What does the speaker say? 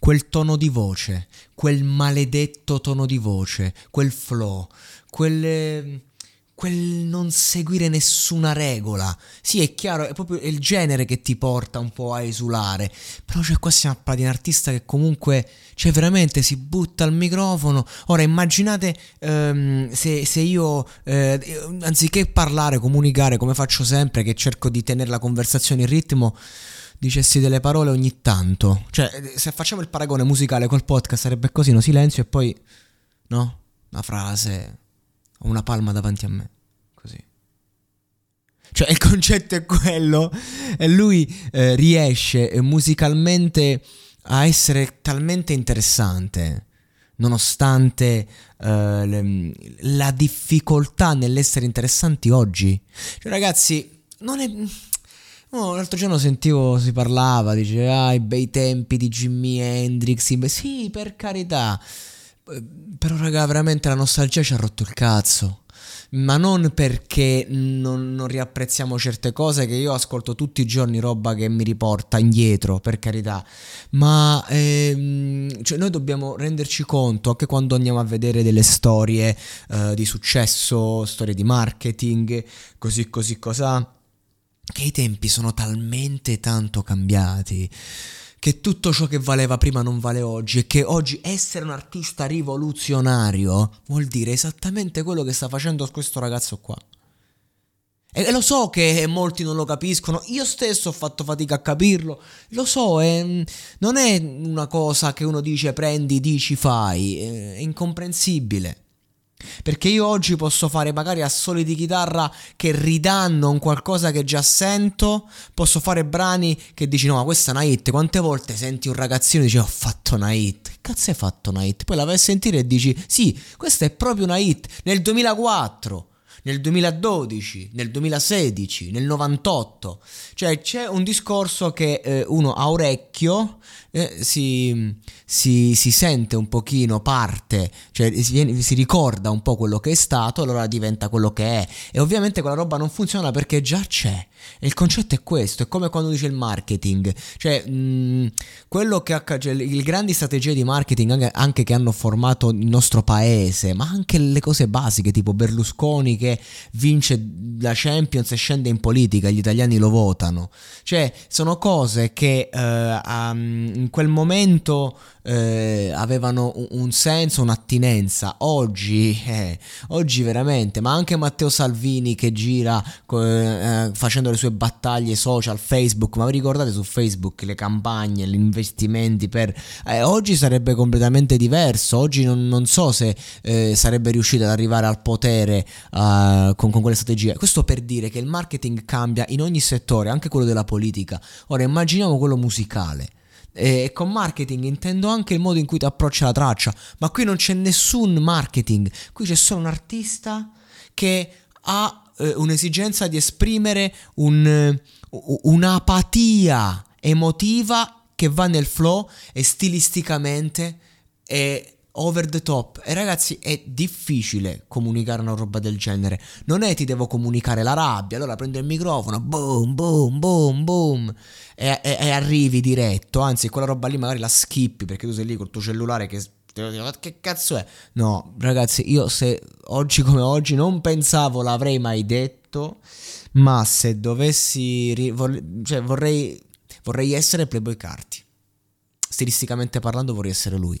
Quel tono di voce, quel maledetto tono di voce, quel flow, quel, quel non seguire nessuna regola. Sì, è chiaro, è proprio il genere che ti porta un po' a esulare. Però cioè, qua stiamo a parlare di un artista che comunque, cioè veramente si butta al microfono. Ora immaginate ehm, se, se, io, eh, anziché parlare, comunicare come faccio sempre, che cerco di tenere la conversazione in ritmo, dicessi delle parole ogni tanto. Cioè, se facciamo il paragone musicale col podcast sarebbe così, no? Silenzio e poi, no? Una frase, una palma davanti a me. Così. Cioè, il concetto è quello. E lui eh, riesce musicalmente a essere talmente interessante. Nonostante eh, le, la difficoltà nell'essere interessanti oggi. Cioè, ragazzi, non è Oh, l'altro giorno sentivo, si parlava, dice, ah, i bei tempi di Jimi Hendrix. Sì, per carità. Però, raga, veramente la nostalgia ci ha rotto il cazzo. Ma non perché non, non, riapprezziamo certe cose, che io ascolto tutti i giorni roba che mi riporta indietro, per carità. Ma ehm, cioè noi dobbiamo renderci conto, anche quando andiamo a vedere delle storie eh, di successo, storie di marketing, così così cosa che i tempi sono talmente tanto cambiati che tutto ciò che valeva prima non vale oggi e che oggi essere un artista rivoluzionario vuol dire esattamente quello che sta facendo questo ragazzo qua. E lo so che molti non lo capiscono, io stesso ho fatto fatica a capirlo, lo so, è, non è una cosa che uno dice prendi, dici, fai, è incomprensibile. Perché io oggi posso fare magari assoli di chitarra che ridanno un qualcosa che già sento, posso fare brani che dici no ma questa è una hit, quante volte senti un ragazzino e dici ho fatto una hit, che cazzo hai fatto una hit? Poi la vai a sentire e dici sì, questa è proprio una hit, nel 2004 nel 2012, nel 2016, nel 98. Cioè c'è un discorso che eh, uno a orecchio eh, si, si, si, sente un pochino parte, cioè si, si, ricorda un po' quello che è stato, allora diventa quello che è. E ovviamente quella roba non funziona perché già c'è. E il concetto è questo, è come quando dice il marketing, cioè mh, mm, quello che cioè, le grandi strategie di marketing anche, anche, che hanno formato il nostro paese, ma anche le cose basiche tipo Berlusconi che vince la Champions e scende in politica, gli italiani lo votano, cioè sono cose che eh, um, in quel momento eh, avevano un, senso, un'attinenza. Oggi, eh, oggi veramente, ma anche Matteo Salvini che gira eh, facendo le sue battaglie social, Facebook, ma vi ricordate su Facebook le campagne, gli investimenti per... Eh, oggi sarebbe completamente diverso, oggi non, non so se eh, sarebbe riuscito ad arrivare al potere con, con quelle strategie. Questo per dire che il marketing cambia in ogni settore, anche quello della politica. Ora immaginiamo quello musicale. E con marketing intendo anche il modo in cui ti approccia la traccia, ma qui non c'è nessun marketing, qui c'è solo un artista che ha eh, un'esigenza di esprimere un, un'apatia emotiva che va nel flow e stilisticamente è over the top. E ragazzi, è difficile comunicare una roba del genere. Non è ti devo comunicare la rabbia, allora prendo il microfono, boom, boom, boom, boom, e, e, e arrivi diretto. Anzi, quella roba lì magari la skippi perché tu sei lì col tuo cellulare che che cazzo è? No, ragazzi, io se oggi come oggi non pensavo l'avrei mai detto, ma se dovessi, ri- vor- cioè vorrei, vorrei essere Playboy Carti. Stilisticamente parlando vorrei essere lui.